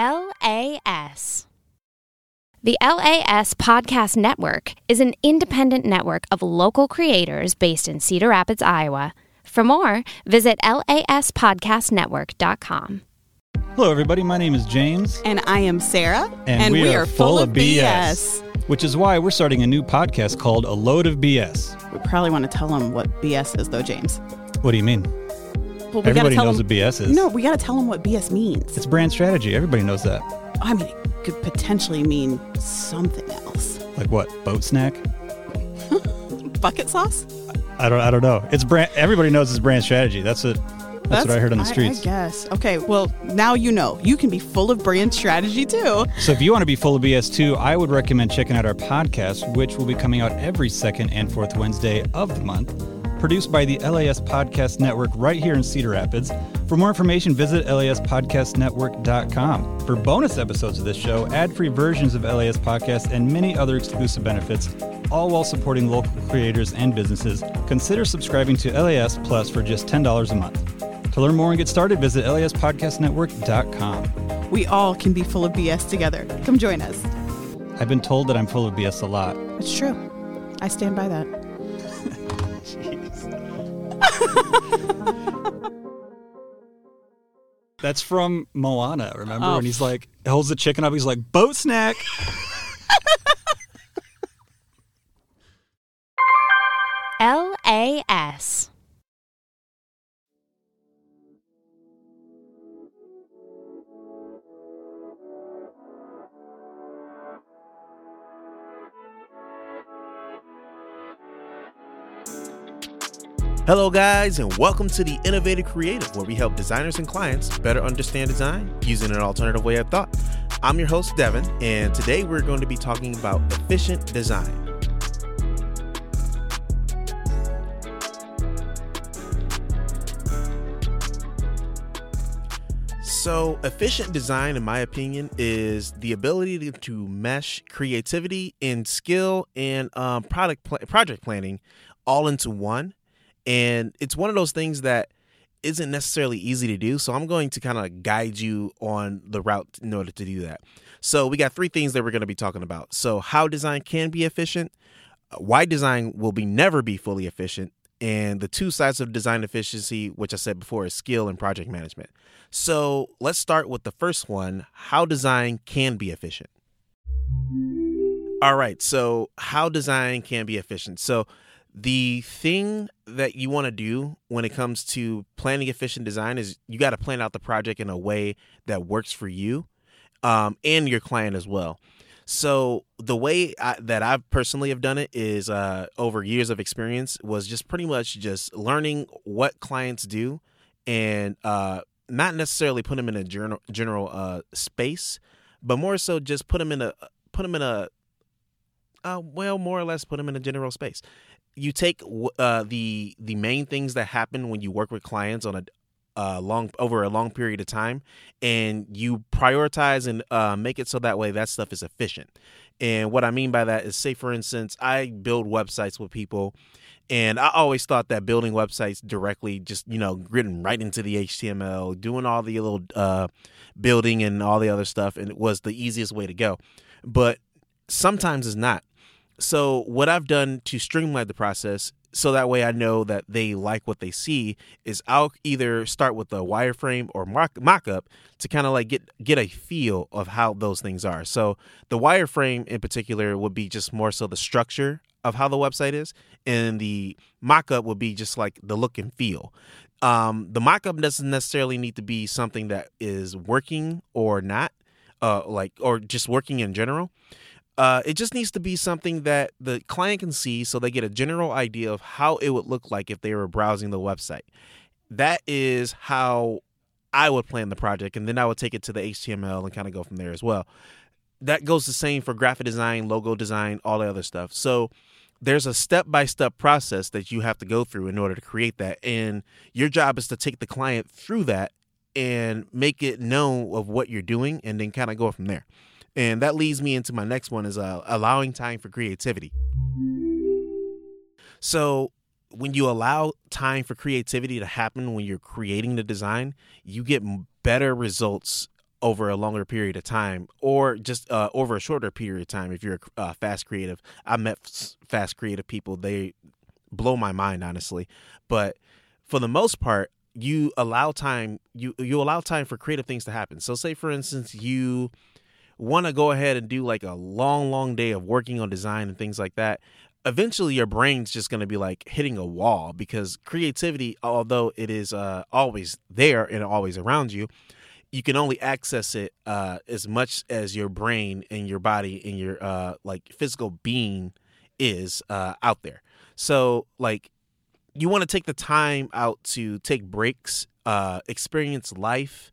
LAS. The LAS Podcast Network is an independent network of local creators based in Cedar Rapids, Iowa. For more, visit laspodcastnetwork.com. Hello, everybody. My name is James, And I am Sarah. and, we, are, full of BS, which is why we're starting a new podcast called A Load of BS. We probably want to tell them what BS is, though, James. What do you mean? Well, we Everybody gotta tell knows them, what BS is. No, we got to tell them what BS means. It's brand strategy. Everybody knows that. I mean, it could potentially mean something else. Like what? Boat snack? Bucket sauce? I don't. I don't know. It's brand. Everybody knows it's brand strategy. That's it. That's, what I heard on the streets. I, guess. Okay, well, now you know. You can be full of brand strategy, too. So if you want to be full of BS too, I would recommend checking out our podcast, which will be coming out every second and fourth Wednesday of the month. Produced by the LAS Podcast Network right here in Cedar Rapids. For more information, visit laspodcastnetwork.com. For bonus episodes of this show, ad free versions of LAS Podcast, and many other exclusive benefits, all while supporting local creators and businesses, consider subscribing to LAS Plus for just $10 a month. To learn more and get started, visit laspodcastnetwork.com. We all can be full of BS together. Come join us. I've been told that I'm full of BS a lot. It's true. I stand by that. That's from Moana, remember? Oh, and he's like, holds the chicken up. He's like, boat snack. LAS. Hello, guys, and welcome to the Innovative Creative, where we help designers and clients better understand design using an alternative way of thought. I'm your host, Devin, and today we're going to be talking about efficient design. So, efficient design, in my opinion, is the ability to, mesh creativity and skill and um, product pla- project planning all into one. And it's one of those things that isn't necessarily easy to do. So, I'm going to kind of guide you on the route in order to do that. So, we got three things that we're going to be talking about. So, how design can be efficient, uh, why design will be never be fully efficient, and the two sides of design efficiency, which I said before, is skill and project management. So let's start with the first one how design can be efficient. All right, so how design can be efficient. So the thing that you want to do when it comes to planning efficient design is you got to plan out the project in a way that works for you um, and your client as well. So the way I, that I personally have done it is uh, over years of experience was just pretty much just learning what clients do and uh, not necessarily put them in a general general uh, space, but more so just put them in a put them in a uh, well more or less put them in a general space. You take uh, the the main things that happen when you work with clients on a uh, long over a long period of time, and you prioritize and uh, make it so that way that stuff is efficient. And what I mean by that is, say for instance, I build websites with people, and I always thought that building websites directly, just you know, written right into the HTML, doing all the little uh, building and all the other stuff, and it was the easiest way to go. But sometimes it's not. So what I've done to streamline the process so that way I know that they like what they see is I'll either start with a wireframe or mock mockup to kind of like get get a feel of how those things are. So the wireframe in particular would be just more so the structure of how the website is, and the mockup would be just like the look and feel. Um, the mockup doesn't necessarily need to be something that is working or not, uh, like or just working in general. Uh, it just needs to be something that the client can see so they get a general idea of how it would look like if they were browsing the website. That is how I would plan the project, and then I would take it to the HTML and kind of go from there as well. That goes the same for graphic design, logo design, all the other stuff. So there's a step by step process that you have to go through in order to create that. And your job is to take the client through that and make it known of what you're doing and then kind of go from there. And that leads me into my next one is uh, allowing time for creativity. So when you allow time for creativity to happen when you're creating the design, you get better results over a longer period of time or just uh, over a shorter period of time if you're uh, fast creative. I met fast creative people. They blow my mind honestly. But for the most part you allow time you you allow time for creative things to happen. So say for instance you want to go ahead and do like a long long day of working on design and things like that eventually your brain's just going to be like hitting a wall because creativity although it is uh, always there and always around you you can only access it uh, as much as your brain and your body and your uh, like physical being is uh, out there. So like you want to take the time out to take breaks uh, experience life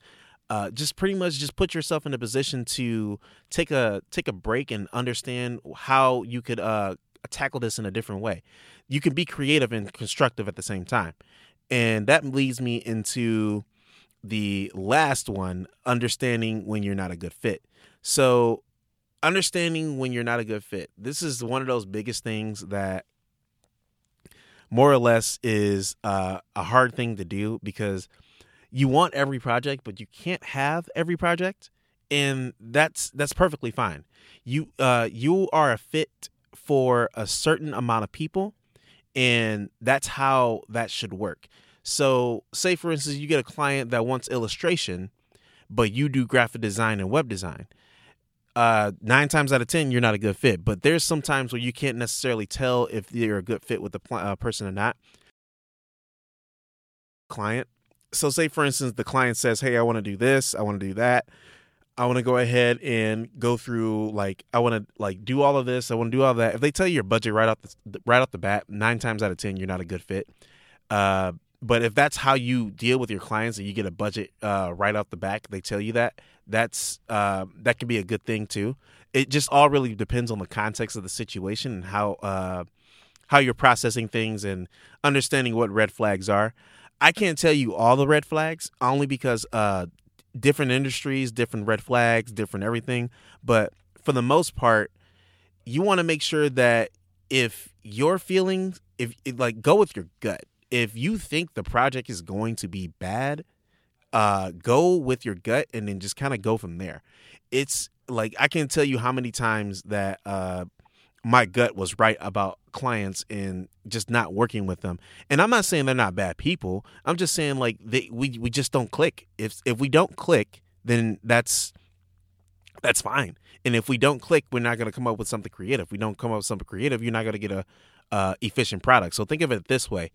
uh, just pretty much just put yourself in a position to take a take a break and understand how you could uh, tackle this in a different way. You can be creative and constructive at the same time. And that leads me into the last one understanding when you're not a good fit. So, understanding when you're not a good fit. This is one of those biggest things that more or less is uh, a hard thing to do because you want every project, but you can't have every project, and that's that's perfectly fine. You uh, you are a fit for a certain amount of people and that's how that should work. So, say for instance, you get a client that wants illustration, but you do graphic design and web design. Uh, nine times out of ten, you're not a good fit. But there's some times where you can't necessarily tell if you're a good fit with the pl- uh, person or not. Client. So, say for instance, the client says, "Hey, I want to do this. I want to do that." I want to go ahead and go through like I want to like do all of this. I want to do all that. If they tell you your budget right off the right off the bat, nine times out of ten, you're not a good fit. Uh, but if that's how you deal with your clients and you get a budget uh, right off the back, they tell you that that's uh, that can be a good thing too. It just all really depends on the context of the situation and how uh, how you're processing things and understanding what red flags are. I can't tell you all the red flags only because uh, different industries, different red flags, different everything. But for the most part, you want to make sure that if your feelings, if like go with your gut. If you think the project is going to be bad, uh, go with your gut and then just kind of go from there. It's like I can't tell you how many times that uh, my gut was right about clients and just not working with them. And I'm not saying they're not bad people. I'm just saying like they we we just don't click. If if we don't click, then that's that's fine. And if we don't click, we're not going to come up with something creative. If we don't come up with something creative, you're not going to get a uh, efficient product. So think of it this way.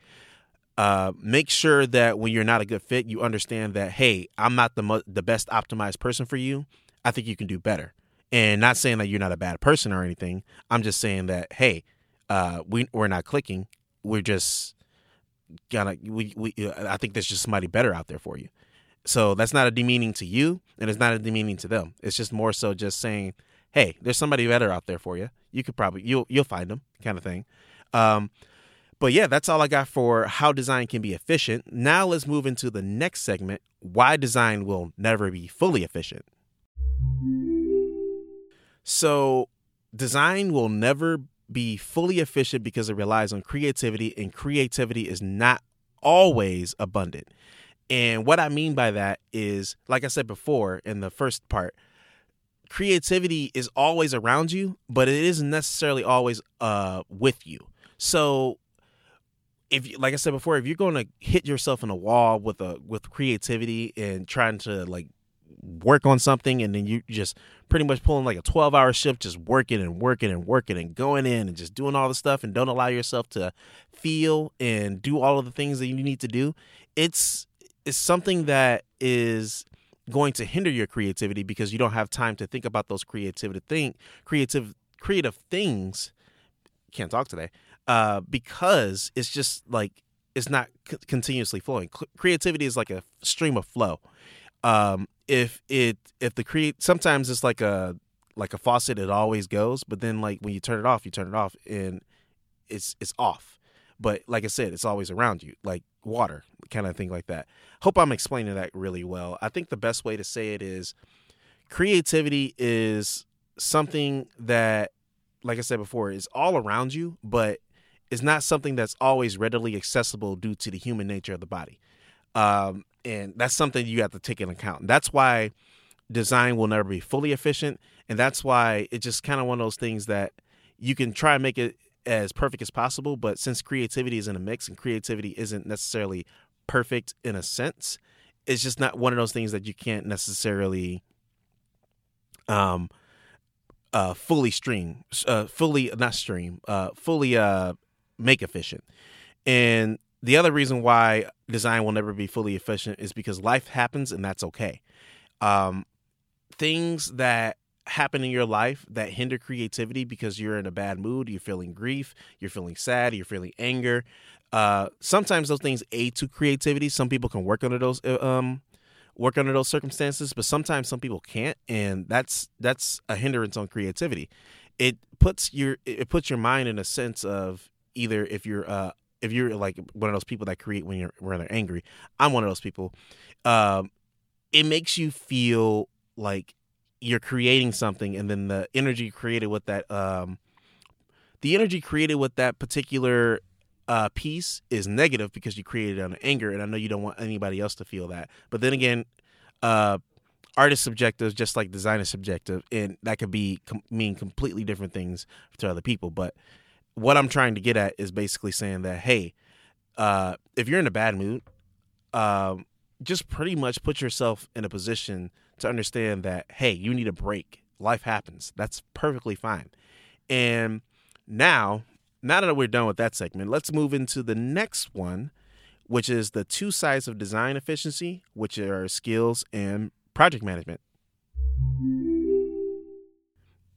Uh, make sure that when you're not a good fit, you understand that hey, I'm not the mo- the best optimized person for you. I think you can do better. And not saying that you're not a bad person or anything. I'm just saying that hey, uh, we we're not clicking. We're just gonna we we. I think there's just somebody better out there for you. So that's not a demeaning to you, and it's not a demeaning to them. It's just more so just saying, hey, there's somebody better out there for you. You could probably you'll you'll find them, kind of thing. Um, but yeah, that's all I got for how design can be efficient. Now let's move into the next segment: why design will never be fully efficient. So, design will never be fully efficient because it relies on creativity, and creativity is not always abundant. And what I mean by that is, like I said before in the first part, creativity is always around you, but it isn't necessarily always uh, with you. So, if like I said before, if you're going to hit yourself in a wall with a with creativity and trying to like work on something and then you just pretty much pulling like a 12 hour shift just working and working and working and going in and just doing all the stuff and don't allow yourself to feel and do all of the things that you need to do it's it's something that is going to hinder your creativity because you don't have time to think about those creativity thing creative creative things. Can't talk today uh because it's just like it's not c- continuously flowing. Creativity is like a stream of flow. Um if it if the create sometimes it's like a like a faucet it always goes but then like when you turn it off you turn it off and it's it's off. But like i said it's always around you like water kind of thing like that. Hope i'm explaining that really well. I think the best way to say it is creativity is something that like i said before is all around you but it's not something that's always readily accessible due to the human nature of the body um, and that's something you have to take into account. That's why design will never be fully efficient, and that's why it's just kind of one of those things that you can try and make it as perfect as possible, but since creativity is in a mix and creativity isn't necessarily perfect in a sense, it's just not one of those things that you can't necessarily um uh fully stream uh fully not stream uh fully uh make efficient. And the other reason why design will never be fully efficient is because life happens and that's okay. Um things that happen in your life that hinder creativity because you're in a bad mood, you're feeling grief, you're feeling sad, you're feeling anger. Uh, sometimes those things aid to creativity. Some people can work under those uh, um, work under those circumstances, but sometimes some people can't, and that's that's a hindrance on creativity. It puts your it puts your mind in a sense of either if you're uh if you're like one of those people that create when you're when they're angry. I'm one of those people. Um, it makes you feel like you're creating something and then the energy created with that um the energy created with that particular uh piece is negative because you created it on anger and I know you don't want anybody else to feel that. But then again, uh art is subjective just like design is subjective and that could be com- mean completely different things to other people, but what I'm trying to get at is basically saying that hey, uh if you're in a bad mood, um just pretty much put yourself in a position to understand that hey, you need a break. Life happens. That's perfectly fine. And now, now that we're done with that segment, let's move into the next one, which is the two sides of design efficiency, which are skills and project management.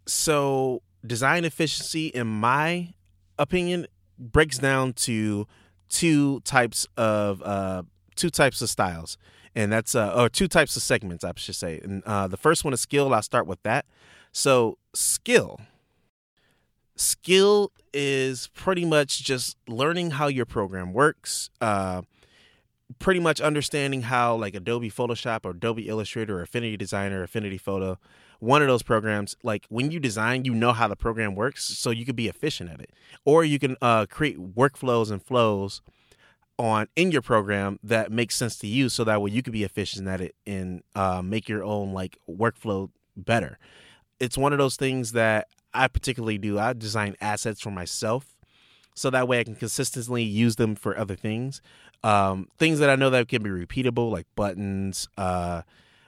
So, design efficiency, in my opinion, breaks down to two types of uh, two types of styles and that's uh, or two types of segments, I should say. And uh, the first one is skill. I'll start with that. So skill, skill is pretty much just learning how your program works. Uh, pretty much understanding how like Adobe Photoshop or Adobe Illustrator or Affinity Designer, Affinity Photo, one of those programs, like when you design, you know how the program works, so you could be efficient at it, or you can uh, create workflows and flows on in your program that makes sense to you so that way you could be efficient at it and uh, make your own like workflow better. It's one of those things that i particularly do. I design assets for myself so that way i can consistently use them for other things. Um, things that i know that can be repeatable like buttons uh,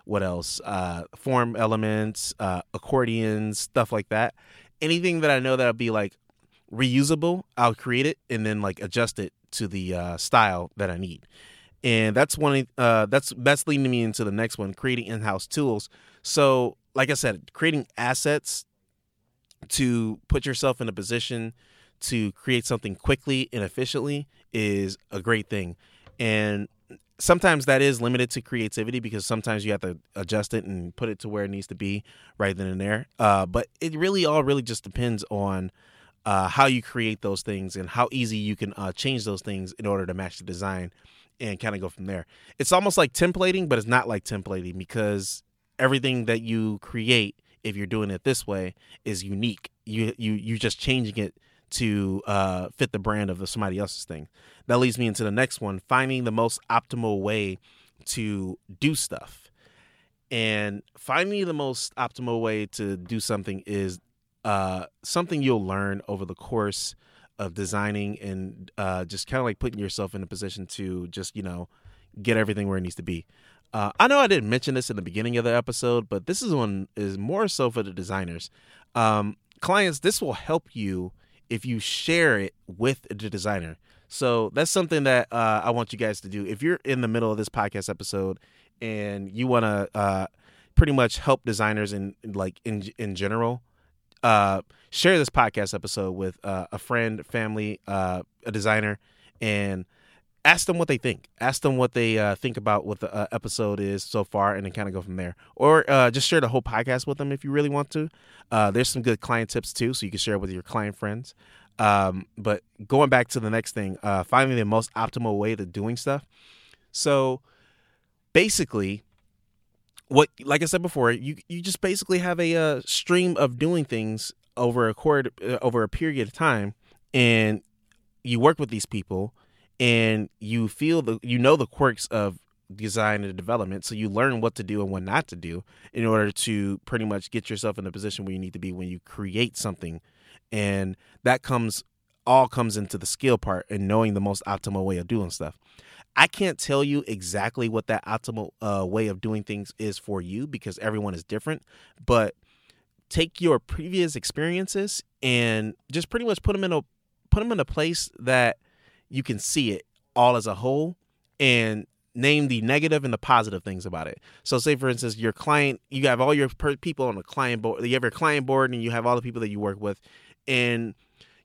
what else uh, form elements uh, accordions stuff like that anything that i know that'll be like reusable i'll create it and then like adjust it to the uh, style that I need. And that's one. Uh, that's that's leading me into the next one: creating in-house tools. So, like I said, creating assets to put yourself in a position to create something quickly and efficiently is a great thing. And sometimes that is limited to creativity because sometimes you have to adjust it and put it to where it needs to be right then and there. Uh, but it really all really just depends on uh, how you create those things and how easy you can uh, change those things in order to match the design and kind of go from there. It's almost like templating, but it's not like templating because everything that you create, if you're doing it this way, is unique. You you you're just changing it to uh, fit the brand of somebody else's thing. That leads me into the next one: finding the most optimal way to do stuff. And finding the most optimal way to do something is uh, something you'll learn over the course of designing and uh, just kind of like putting yourself in a position to just you know get everything where it needs to be. Uh, I know I didn't mention this in the beginning of the episode, but this is one is more so for the designers. Um, clients, this will help you if you share it with the designer. So that's something that uh, I want you guys to do. If you're in the middle of this podcast episode and you want to uh, pretty much help designers in like in in general, uh, share this podcast episode with uh, a friend, family, uh, a designer, and ask them what they think. Ask them what they uh, think about what the uh, episode is so far, and then kind of go from there. Or uh, just share the whole podcast with them if you really want to. Uh, there's some good client tips too, so you can share it with your client friends. Um, but going back to the next thing, uh, finding the most optimal way to doing stuff. So basically, what like I said before, you you just basically have a uh, stream of doing things over a quarter, over a period of time, and you work with these people, and you feel the you know the quirks of design and development. So you learn what to do and what not to do in order to pretty much get yourself in the position where you need to be when you create something. And that comes all comes into the skill part and knowing the most optimal way of doing stuff. I can't tell you exactly what that optimal uh, way of doing things is for you because everyone is different, but take your previous experiences and just pretty much put them in a put them in a place that you can see it all as a whole and name the negative and the positive things about it. So, say for instance, your client, you have all your per- people on the client board. You have your client board, and you have all the people that you work with, and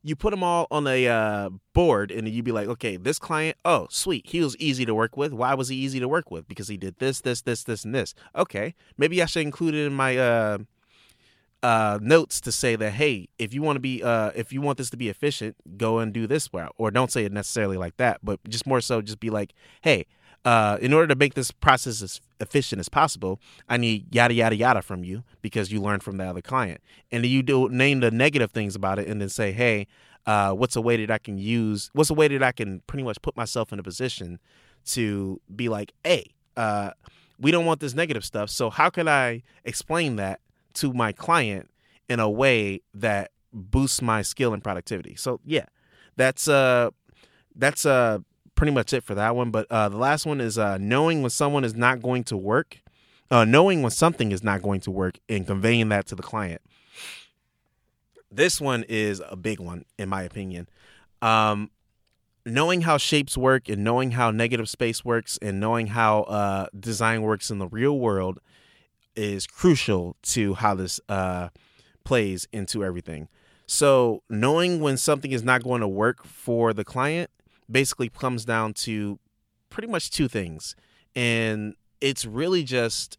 you put them all on a uh, board, and you'd be like, okay, this client, oh, sweet, he was easy to work with. Why was he easy to work with? Because he did this, this, this, this, and this. Okay, maybe I should include it in my uh, uh, notes to say that hey, if you want to be, uh, if you want this to be efficient, go and do this route, or don't say it necessarily like that, but just more so, just be like, hey, uh, in order to make this process as efficient as possible, I need yada yada yada from you because you learned from the other client, and you do name the negative things about it, and then say, hey, uh, what's a way that I can use? What's a way that I can pretty much put myself in a position to be like, hey, uh, we don't want this negative stuff, so how can I explain that to my client in a way that boosts my skill and productivity? So yeah, that's uh, that's uh pretty much it for that one. But uh, the last one is uh, knowing when someone is not going to work, uh, knowing when something is not going to work, and conveying that to the client. This one is a big one, in my opinion. Um, knowing how shapes work and knowing how negative space works and knowing how uh, design works in the real world is crucial to how this uh, plays into everything. So, knowing when something is not going to work for the client basically comes down to pretty much two things. And it's really just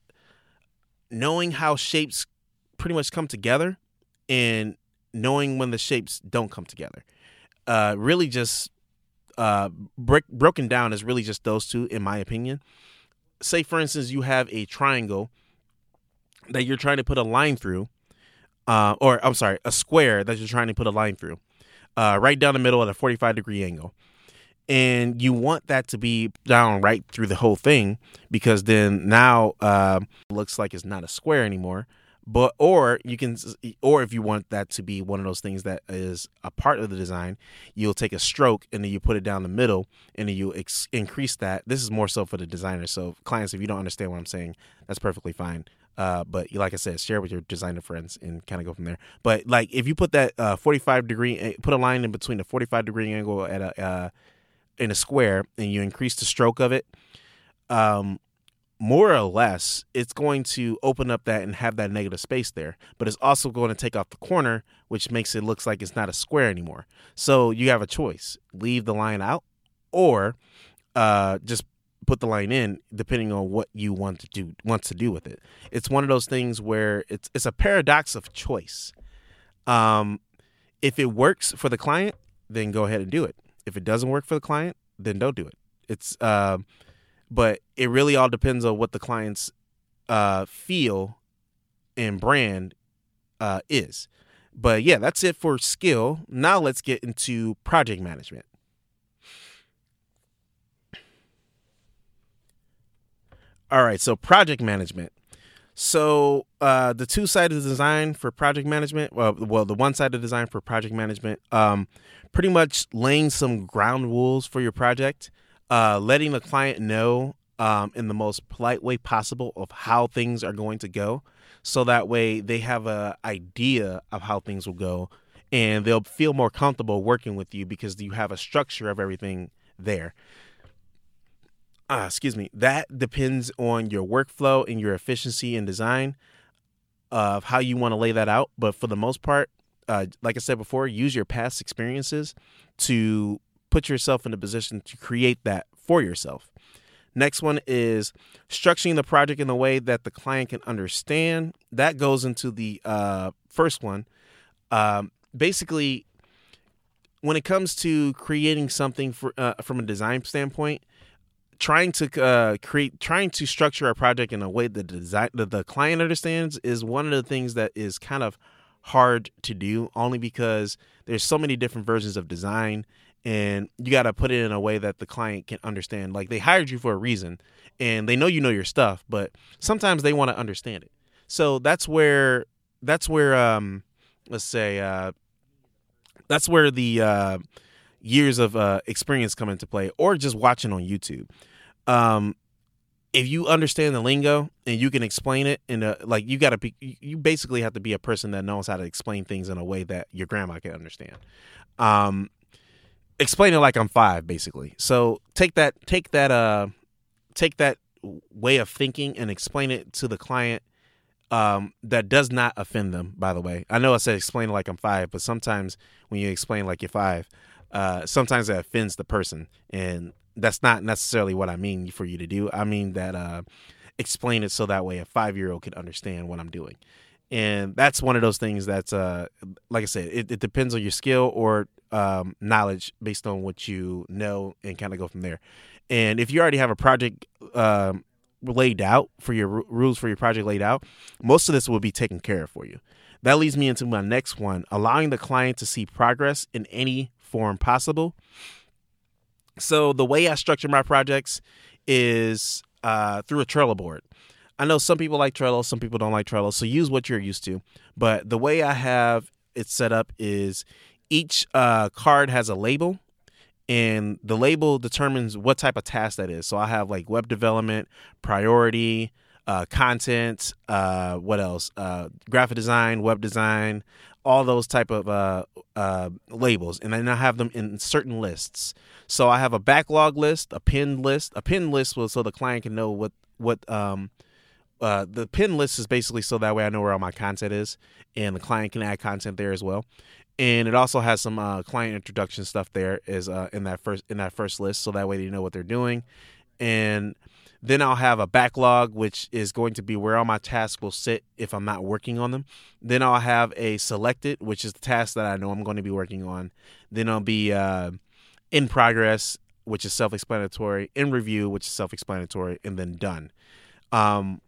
knowing how shapes pretty much come together and knowing when the shapes don't come together. Uh, really just uh, break, broken down is really just those two, in my opinion. Say, for instance, you have a triangle that you're trying to put a line through, uh, or I'm sorry, a square that you're trying to put a line through, uh, right down the middle at a 45 degree angle. And you want that to be down right through the whole thing because then now uh, looks like it's not a square anymore. But or you can or if you want that to be one of those things that is a part of the design you'll take a stroke and then you put it down the middle and then you ex- increase that. This is more so for the designer. So clients if you don't understand what i'm saying that's perfectly fine uh, but like I said, share with your designer friends and kind of go from there. But like if you put that uh, 45 degree, eh, put a line in between the 45 degree angle at a uh, in a square and you increase the stroke of it, um, more or less, it's going to open up that and have that negative space there. But it's also going to take off the corner, which makes it looks like it's not a square anymore. So you have a choice: leave the line out, or uh, just put the line in, depending on what you want to do want to do with it. It's one of those things where it's it's a paradox of choice. Um, if it works for the client, then go ahead and do it. If it doesn't work for the client, then don't do it. It's uh, but it really all depends on what the client's uh, feel and brand uh, is. But yeah, that's it for skill. Now let's get into project management. All right, so project management. So uh, the two sided design for project management, well, well, the one sided design for project management, um, pretty much laying some ground rules for your project, uh, letting the client know um, in the most polite way possible of how things are going to go, so that way they have a idea of how things will go, and they'll feel more comfortable working with you because you have a structure of everything there uh, excuse me, that depends on your workflow and your efficiency and design of how you want to lay that out. But for the most part, uh, like I said before, use your past experiences to put yourself in a position to create that for yourself. Next one is structuring the project in a way that the client can understand. That goes into the uh, first one. Um, basically, when it comes to creating something for, uh, from a design standpoint, trying to uh, create trying to structure a project in a way that the design that the client understands is one of the things that is kind of hard to do only because there's so many different versions of design and you got to put it in a way that the client can understand. Like they hired you for a reason, and they know you know your stuff, but sometimes they want to understand it. So that's where that's where um, let's say uh, that's where the uh, years of uh, experience come into play, or just watching on YouTube. Um, if you understand the lingo and you can explain it in a like you got to be you basically have to be a person that knows how to explain things in a way that your grandma can understand. Um explain it like i'm five basically. So take that take that uh take that way of thinking and explain it to the client um that does not offend them by the way. I know i said explain it like i'm five but sometimes when you explain like you're five uh sometimes that offends the person and that's not necessarily what I mean for you to do. I mean that uh, explain it so that way a five year old can understand what I'm doing. And that's one of those things that's, uh, like I said, it, it depends on your skill or um, knowledge based on what you know and kind of go from there. And if you already have a project um, laid out for your r- rules for your project laid out, most of this will be taken care of for you. That leads me into my next one allowing the client to see progress in any form possible so the way I structure my projects is uh, through a Trello board. I know some people like Trello, some people don't like Trello, so use what you're used to. But the way I have it set up is each uh, card has a label, and the label determines what type of task that is. So I have like web development, priority, uh, content, uh, what else? Uh, graphic design, web design, all those type of uh, uh, labels, and then I have them in certain lists. So I have a backlog list, a pinned list. A pinned list was so the client can know what what um, uh, the pin list is basically so that way I know where all my content is, and the client can add content there as well. And it also has some uh, client introduction stuff there is uh, in that first in that first list, so that way they know what they're doing. And then I'll have a backlog, which is going to be where all my tasks will sit if I'm not working on them. Then I'll have a selected, which is the task that I know I'm going to be working on. Then I'll be uh, in progress, which is self explanatory, in review, which is self explanatory, and then done. Um,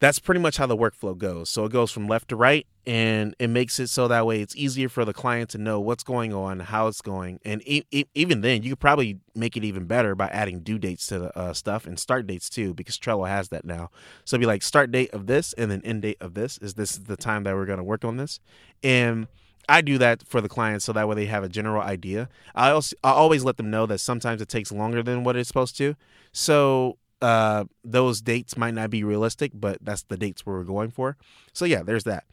that's pretty much how the workflow goes. So it goes from left to right and it makes it so that way it's easier for the client to know what's going on, how it's going. And e- e- even then, you could probably make it even better by adding due dates to the uh, stuff and start dates too, because Trello has that now. So be like start date of this and then end date of this. Is this the time that we're going to work on this? And I do that for the clients so that way they have a general idea. I also I always let them know that sometimes it takes longer than what it's supposed to. So uh, those dates might not be realistic, but that's the dates we're going for. So yeah, there's that.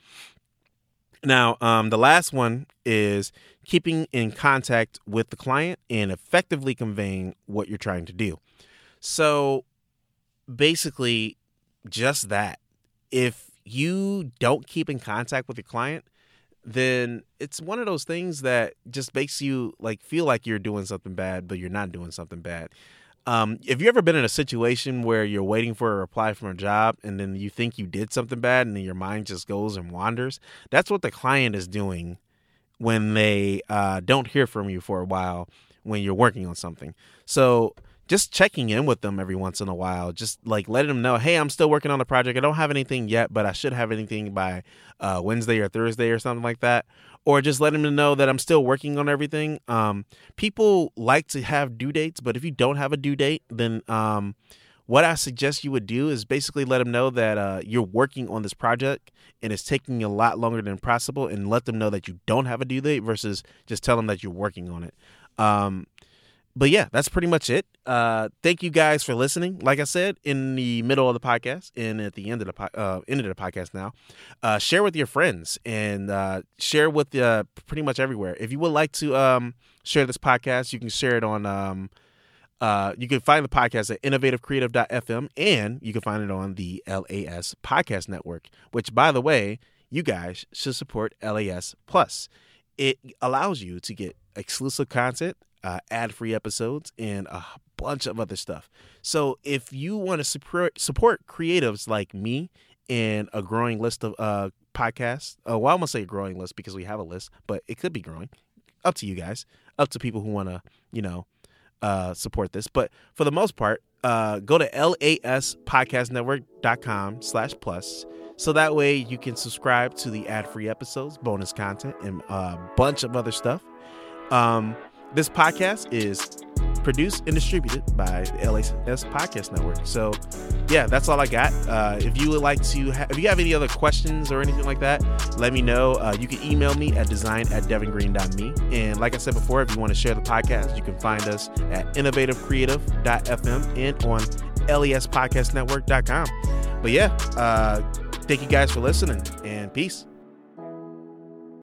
Now, um, the last one is keeping in contact with the client and effectively conveying what you're trying to do. So basically, just that. If you don't keep in contact with your client, then it's one of those things that just makes you like feel like you're doing something bad, but you're not doing something bad. Um, have you ever been in a situation where you're waiting for a reply from a job and then you think you did something bad and then your mind just goes and wanders? That's what the client is doing when they uh, don't hear from you for a while when you're working on something. So just checking in with them every once in a while, just like letting them know, hey, I'm still working on the project. I don't have anything yet, but I should have anything by uh, Wednesday or Thursday or something like that. Or just letting them know that I'm still working on everything. Um, people like to have due dates, but if you don't have a due date, then um, what I suggest you would do is basically let them know that uh, you're working on this project and it's taking a lot longer than possible, and let them know that you don't have a due date versus just tell them that you're working on it. Um, but yeah, that's pretty much it. Uh, thank you guys for listening. Like I said, in the middle of the podcast and at the end of the po- uh, end of the podcast now, uh, share with your friends and uh, share with uh, pretty much everywhere. If you would like to um, share this podcast, you can share it on. Um, uh, you can find the podcast at innovativecreative.fm and you can find it on the LAS Podcast Network, which, by the way, you guys should support LAS Plus. It allows you to get exclusive content uh, ad free episodes, and a bunch of other stuff. So if you want to support support creatives like me and a growing list of uh, podcasts, uh, well, I'm gonna say a growing list because we have a list, but it could be growing. Up to you guys. Up to people who want to, you know, uh, support this. But for the most part, uh, go to laspodcastnetwork.com slash plus. So that way you can subscribe to the ad-free episodes, bonus content, and a bunch of other stuff. Um, This podcast is produced and distributed by the LAS Podcast Network. So, yeah, that's all I got. Uh, if you would like to, ha- if you have any other questions or anything like that, let me know. Uh, you can email me at design at devingreen.me. And like I said before, if you want to share the podcast, you can find us at innovativecreative.fm and on laspodcastnetwork.com. But yeah, uh, thank you guys for listening and peace.